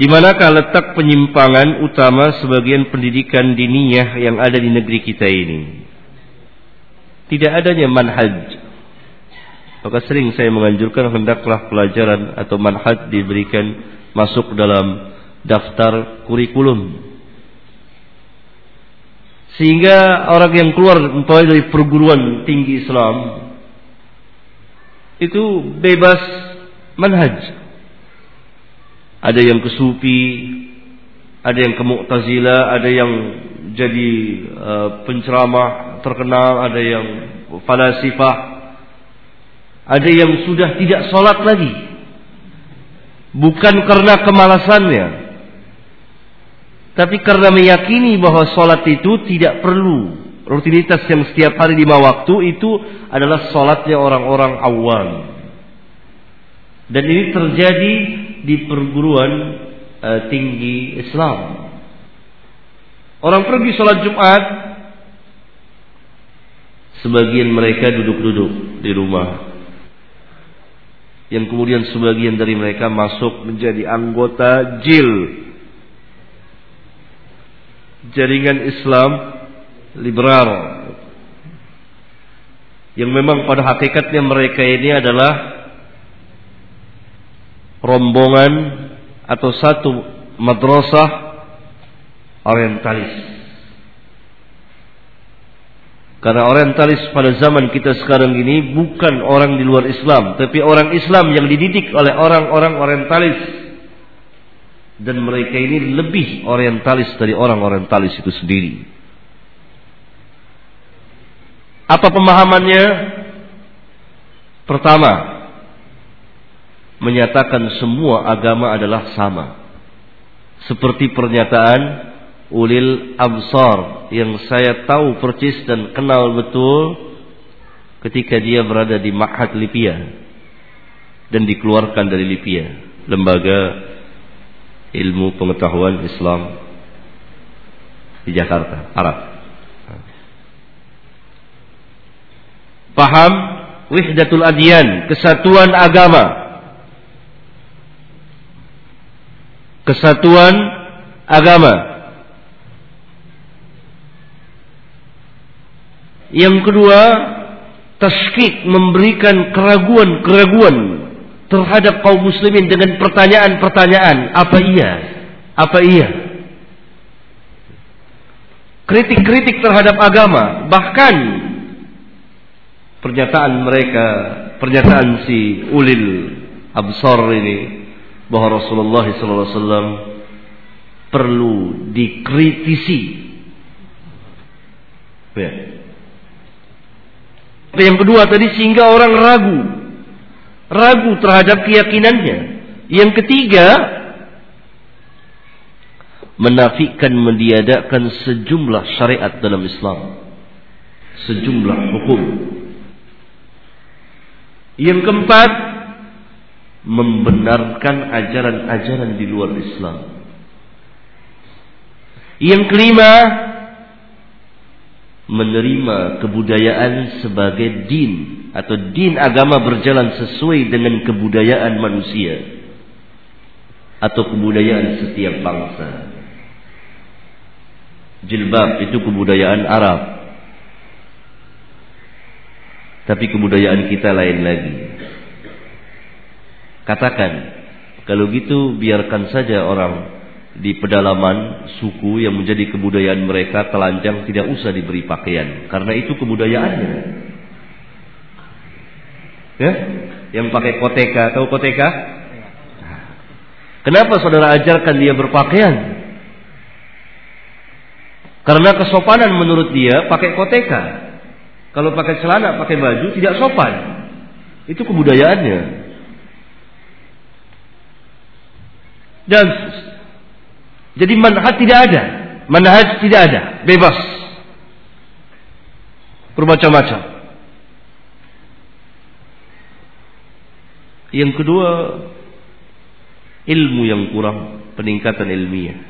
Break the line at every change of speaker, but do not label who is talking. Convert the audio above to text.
Di manakah letak penyimpangan utama sebagian pendidikan diniyah yang ada di negeri kita ini? Tidak adanya manhaj. Maka sering saya menganjurkan hendaklah pelajaran atau manhaj diberikan masuk dalam daftar kurikulum. Sehingga orang yang keluar dari perguruan tinggi Islam itu bebas manhaj ada yang ke Sufi, ada yang ke Mu'tazilah, ada yang jadi uh, penceramah terkenal, ada yang falasifah, ada yang sudah tidak sholat lagi. Bukan karena kemalasannya, tapi karena meyakini bahwa sholat itu tidak perlu. Rutinitas yang setiap hari lima waktu itu adalah sholatnya orang-orang awam. Dan ini terjadi di perguruan uh, tinggi Islam. Orang pergi sholat Jumat, sebagian mereka duduk-duduk di rumah. Yang kemudian sebagian dari mereka masuk menjadi anggota JIL. Jaringan Islam Liberal. Yang memang pada hakikatnya mereka ini adalah rombongan atau satu madrasah orientalis. Karena orientalis pada zaman kita sekarang ini bukan orang di luar Islam, tapi orang Islam yang dididik oleh orang-orang orientalis. Dan mereka ini lebih orientalis dari orang orientalis itu sendiri. Apa pemahamannya? Pertama, menyatakan semua agama adalah sama. Seperti pernyataan ulil absar yang saya tahu percis dan kenal betul ketika dia berada di Ma'had Libya dan dikeluarkan dari Libya, lembaga ilmu pengetahuan Islam di Jakarta, Arab. Paham wihdatul adyan, kesatuan agama kesatuan agama. Yang kedua, taskik memberikan keraguan-keraguan terhadap kaum muslimin dengan pertanyaan-pertanyaan, apa iya? Apa iya? Kritik-kritik terhadap agama, bahkan pernyataan mereka, pernyataan si Ulil Absar ini bahwa Rasulullah SAW perlu dikritisi. Ya. Yang kedua tadi sehingga orang ragu, ragu terhadap keyakinannya. Yang ketiga menafikan mendiadakan sejumlah syariat dalam Islam, sejumlah hukum. Yang keempat membenarkan ajaran-ajaran di luar Islam. Yang kelima, menerima kebudayaan sebagai din atau din agama berjalan sesuai dengan kebudayaan manusia atau kebudayaan setiap bangsa. Jilbab itu kebudayaan Arab. Tapi kebudayaan kita lain lagi. Katakan, kalau gitu biarkan saja orang di pedalaman suku yang menjadi kebudayaan mereka telanjang tidak usah diberi pakaian karena itu kebudayaannya. Ya, yang pakai koteka, tahu koteka? Kenapa saudara ajarkan dia berpakaian? Karena kesopanan menurut dia pakai koteka. Kalau pakai celana, pakai baju tidak sopan. Itu kebudayaannya. Dan jadi manhaj tidak ada. Manhaj tidak ada. Bebas. Bermacam-macam. Yang kedua ilmu yang kurang peningkatan ilmiah